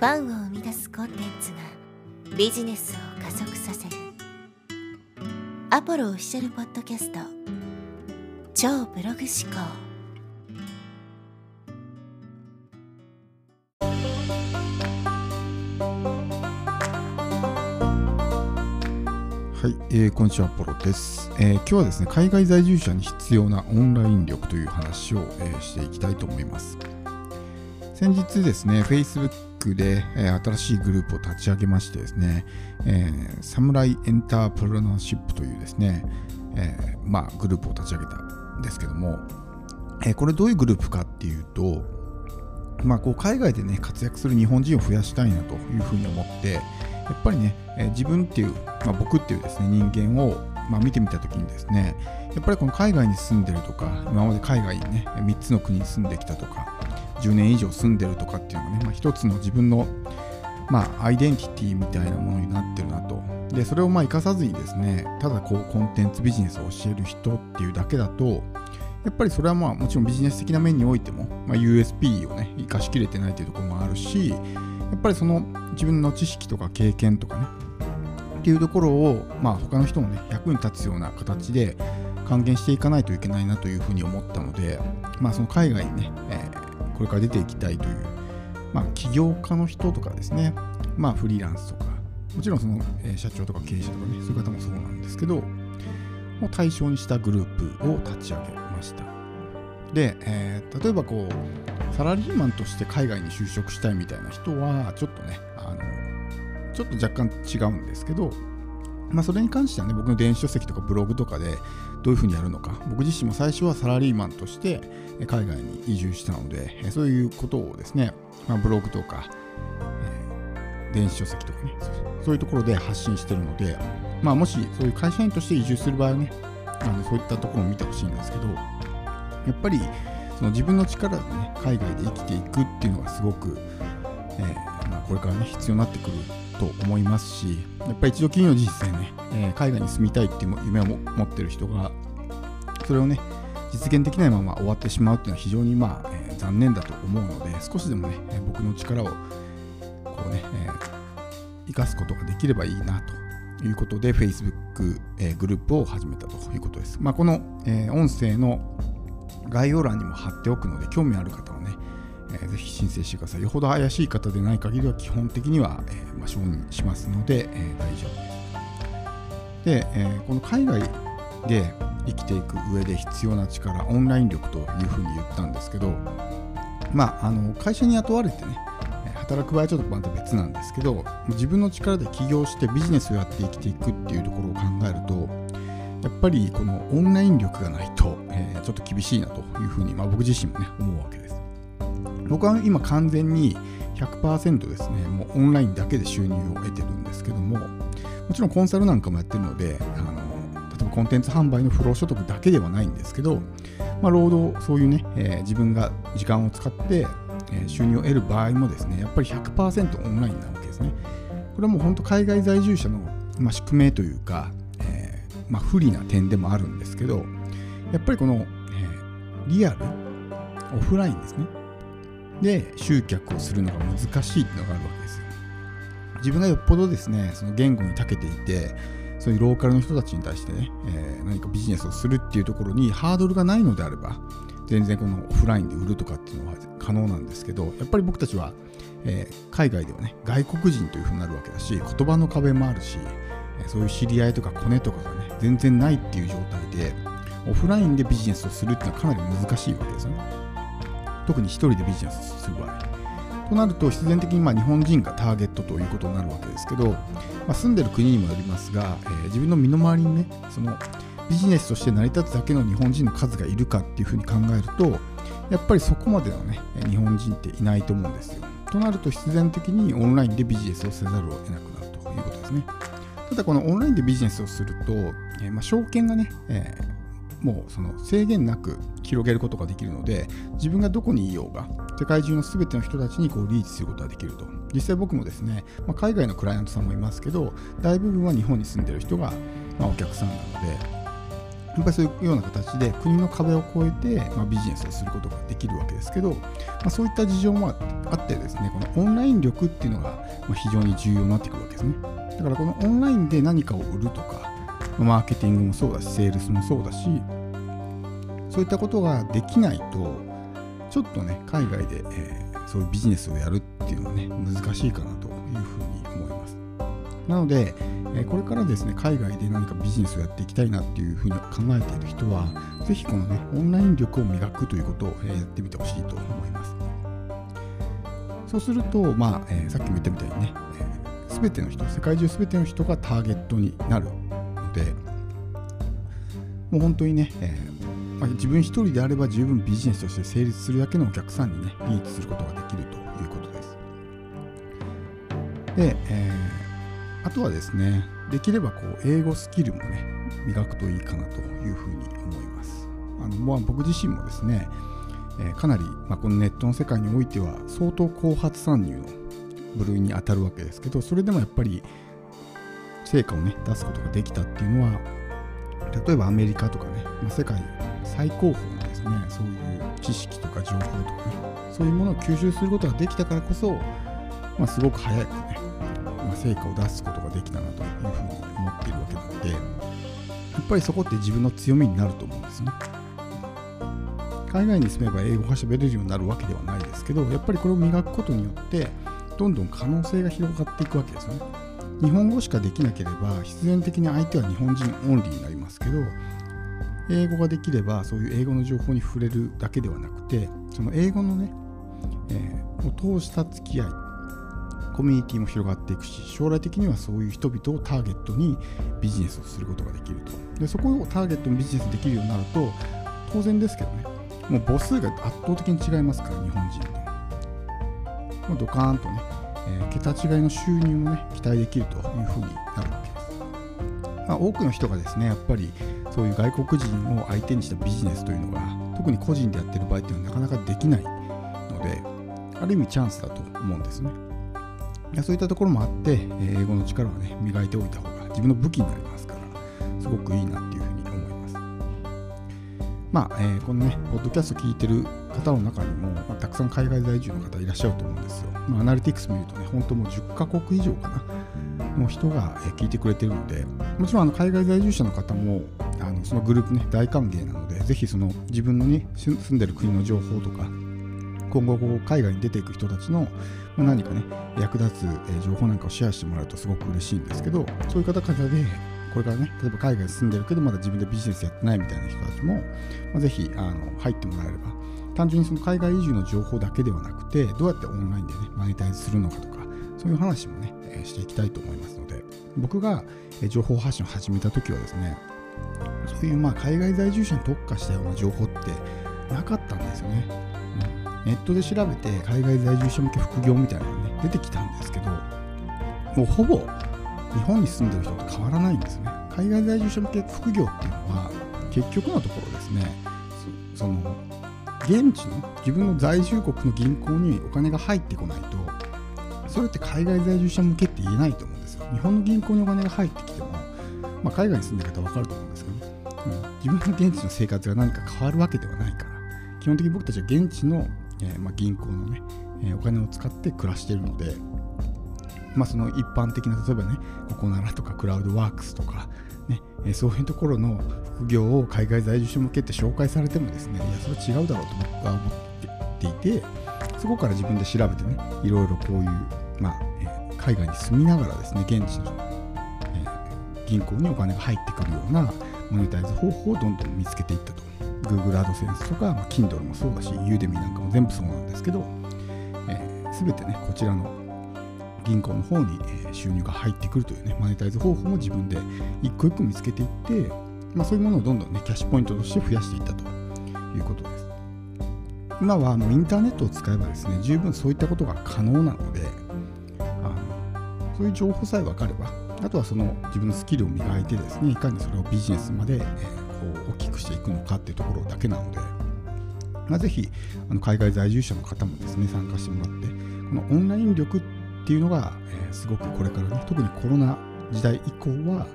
ファンを生み出すコンテンツがビジネスを加速させる。アポロオフィシャルポッドキャスト。超ブログ思考。はい、えー、こんにちは、アポロです、えー、今日はですね、海外在住者に必要なオンライン力という話を、えー、していきたいと思います。先日ですね、Facebook で、え、新しいグループを立ち上げましてですね、えー、サムライエンタープロナーシップというですね、えー、まあ、グループを立ち上げたんですけども、えー、これどういうグループかっていうと、まあ、こう海外でね、活躍する日本人を増やしたいなというふうに思って、やっぱりね、え、自分っていう、まあ、僕っていうですね、人間を、まあ、見てみたときにですね、やっぱりこの海外に住んでるとか、今まで海外にね、3つの国に住んできたとか、10年以上住んでるとかっていうのがね、まあ、一つの自分の、まあ、アイデンティティみたいなものになってるなと。で、それをまあ生かさずにですね、ただこうコンテンツビジネスを教える人っていうだけだと、やっぱりそれはまあもちろんビジネス的な面においても、まあ、USP をね、生かしきれてないというところもあるし、やっぱりその自分の知識とか経験とかね、っていうところを、まあ、他の人もね、役に立つような形で還元していかないといけないなというふうに思ったので、まあ、その海外にね、えこれから出ていきたいという、まあ、起業家の人とかですね、まあ、フリーランスとか、もちろんその、え、社長とか経営者とかね、そういう方もそうなんですけど、を対象にしたグループを立ち上げました。で、えー、例えばこう、サラリーマンとして海外に就職したいみたいな人は、ちょっとね、あのちょっと若干違うんですけど、まあ、それに関してはね、僕の電子書籍とかブログとかでどういうふうにやるのか、僕自身も最初はサラリーマンとして海外に移住したので、そういうことをですね、まあ、ブログとか、えー、電子書籍とかねそういうところで発信してるので、まあ、もしそういう会社員として移住する場合はね、あのそういったところを見てほしいんですけど、やっぱりその自分の力でね、海外で生きていくっていうのがすごく、えーまあ、これからね、必要になってくると思いますし、やっぱり一度きりの人生ね、えー、海外に住みたいっていう夢を持ってる人が、それをね、実現できないまま終わってしまうっていうのは非常にまあ、えー、残念だと思うので、少しでもね、僕の力をこうね、えー、生かすことができればいいなということで、Facebook、えー、グループを始めたということです。まあ、この、え、音声の概要欄にも貼っておくので、興味ある方はね、えー、ぜひ申請してください。よほど怪しい方でない限りは基本的には、えーまあ、承認しますので、えー、大丈夫です。で、えー、この海外で生きていく上で必要な力、オンライン力というふうに言ったんですけど、まあ、あの会社に雇われてね、働く場合はちょっとまた別なんですけど、自分の力で起業してビジネスをやって生きていくっていうところを考えると、やっぱりこのオンライン力がないと、えー、ちょっと厳しいなというふうに、まあ、僕自身もね、思うわけです。僕は今完全に100%ですね、もうオンラインだけで収入を得てるんですけども、もちろんコンサルなんかもやってるので、あの例えばコンテンツ販売の不労所得だけではないんですけど、まあ、労働、そういうね、えー、自分が時間を使って、え、収入を得る場合もですね、やっぱり100%オンラインなわけですね。これはもう本当海外在住者の、まあ、宿命というか、えー、まあ、不利な点でもあるんですけど、やっぱりこの、えリアル、オフラインですね。で集客をするのが難しいっていうのがあるわけです。自分がよっぽどですね、その言語に長けていて、そういうローカルの人たちに対してね、えー、何かビジネスをするっていうところにハードルがないのであれば、全然このオフラインで売るとかっていうのは可能なんですけど、やっぱり僕たちは、えー、海外ではね、外国人というふうになるわけだし、言葉の壁もあるし、そういう知り合いとかコネとかがね、全然ないっていう状態で、オフラインでビジネスをするっていうのはかなり難しいわけですよね。特に1人でビジネスする場合。となると必然的にま日本人がターゲットということになるわけですけど、まあ、住んでる国にもよりますが、えー、自分の身の回りにねそのビジネスとして成り立つだけの日本人の数がいるかっていうふうに考えるとやっぱりそこまでのね日本人っていないと思うんですよ。となると必然的にオンラインでビジネスをせざるを得なくなるということですね。ただこのオンラインでビジネスをすると、えー、ま証券がね、えーもうその制限なく広げることができるので自分がどこにいようが世界中の全ての人たちにこうリーチすることができると。実際僕もですね、まあ、海外のクライアントさんもいますけど大部分は日本に住んでる人が、まあ、お客さんなので、やっぱりそういうような形で国の壁を越えて、まあ、ビジネスをすることができるわけですけど、まあ、そういった事情もあってですねこのオンライン力っていうのが非常に重要になってくるわけですね。だからこのオンラインで何かを売るとかマーケティングもそうだしセールスもそうだしそういったことができないとちょっとね海外で、えー、そういうビジネスをやるっていうのはね難しいかなというふうに思いますなので、えこれからですね、海外で何かビジネスをやっていきたいなっていうふうに考えている人は、ぜひこのね、オンライン力を磨くということを、えやってみてほしいと思います。そうすると、まあ、えー、さっきも言ったみたいにね、す、え、べ、ての人、世界中すべての人がターゲットになるので、もう本当にね、えー、まあ、自分一人であれば十分ビジネスとして成立するだけのお客さんにね、リーチすることができるということです。で、えーあとはですね、できればこう英語スキルもね、磨くといいかなというふうに思います。あのまあ、僕自身もですね、えー、かなり、まあ、このネットの世界においては相当後発参入の部類に当たるわけですけど、それでもやっぱり成果をね、出すことができたっていうのは、例えばアメリカとかね、まあ、世界最高峰のですね、そういう知識とか情報とかね、そういうものを吸収することができたからこそ、まあ、すごく早くね、まあ、成果を出すことができたなというふうに思っているわけなのでやっぱりそこって自分の強みになると思うんですね。海外に住めば英語が喋れるようになるわけではないですけどやっぱりこれを磨くことによってどんどん可能性が広がっていくわけですよね。日本語しかできなければ必然的に相手は日本人オンリーになりますけど英語ができればそういう英語の情報に触れるだけではなくてその英語のね、えー、を通した付き合いコミュニティも広がっていくし将来的にはそういう人々をターゲットにビジネスをすることができると。でそこをターゲットにビジネスできるようになると当然ですけどねもう母数が圧倒的に違いますから日本人と、まあ、ドカーンとね、えー、桁違いの収入もね期待できるというふうになるわけです、まあ、多くの人がですねやっぱりそういう外国人を相手にしたビジネスというのが特に個人でやってる場合っていうのはなかなかできないのである意味チャンスだと思うんですねそういったところもあって、英語の力をね、磨いておいた方が自分の武器になりますから、すごくいいなっていうふうに思います。まあ、えー、このね、ポッドキャスト聞いてる方の中にも、さん海外在住の方いらっしゃると思うんですよ。ま、アナリティクス見るとね、本当もう10カ国以上かな、の人が聞いてくれてるので、もちろんあの海外在住者の方も、あのそのグループね、大歓迎なので、ぜひその自分のね、住んでる国の情報とか、今後海外に出ていく人たちの何かね役立つ情報なんかをシェアしてもらうとすごく嬉しいんですけどそういう方々でこれからね例えば海外に住んでるけどまだ自分でビジネスやってないみたいな人たちも、まあ、ぜひあの入ってもらえれば単純にその海外移住の情報だけではなくてどうやってオンラインでねマネタイズするのかとかそういう話もねしていきたいと思いますので僕が情報発信を始めた時はですねそういうまあ海外在住者に特化したような情報ってなかったんですよね。ネットで調べて海外在住者向け副業みたいなのがね出てきたんですけどもうほぼ日本に住んでる人と変わらないんですね。海外在住者向け副業っていうのは結局のところですねその現地の自分の在住国の銀行にお金が入ってこないとそれって海外在住者向けって言えないと思うんですよ。日本の銀行にお金が入ってきても、まあ、海外に住んでる方は分かると思うんですけど、ね、うん、自分の現地の生活が何か変わるわけではないから。基本的に僕たちは現地のえー、まあ、銀行のね、えー、お金を使って暮らしているので、まあ、その一般的な例えばねココナラとかクラウドワークスとか、ねえ、そういうところの副業を海外在住者向けって紹介されてもですねいやそれは違うだろうと僕は思っていてそこから自分で調べてねいろいろこういう、まあえ、海外に住みながらですね現地の、え、銀行にお金が入ってくるようなモネタイズ方法をどんどん見つけていったと。Google AdSense とか、まあ、Kindle もそうだし Udemy なんかも全部そうなんですけど、えー、全てねこちらの銀行の方に、収入が入ってくるというねマネタイズ方法も自分で一個一個見つけていって、まあ、そういうものをどんどんねキャッシュポイントとして増やしていったということです。今はあのインターネットを使えばですね十分そういったことが可能なのであのそういう情報さえ分かればあとはその自分のスキルを磨いてですねいかにそれをビジネスまで、えー大きくしていくのかっていうところだけなので、まあ、ぜひあの海外在住者の方もですね参加してもらってこのオンライン力ってていうのが、えー、すごくこれからね特にコロナ時代以降はや、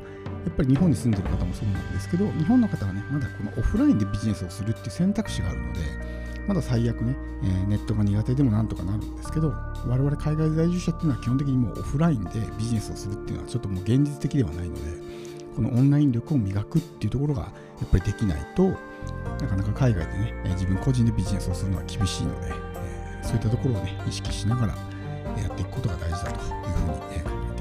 っぱり日本に住んでる方もそうなんですけど日本の方はねまだこのオフラインでビジネスをするっていう選択肢があるのでまだ最悪ね、えー、ネットが苦手でもなんとかなるんですけど我々海外在住者っていうのは基本的にもうオフラインでビジネスをするっていうのはちょっともう現実的ではないのでこのオンライン力を磨くっていうところがやっぱりできないとなかなか海外でね、自分個人でビジネスをするのは厳しいので、えー、そういったところをね意識しながらやっていくことが大事だというふうに考え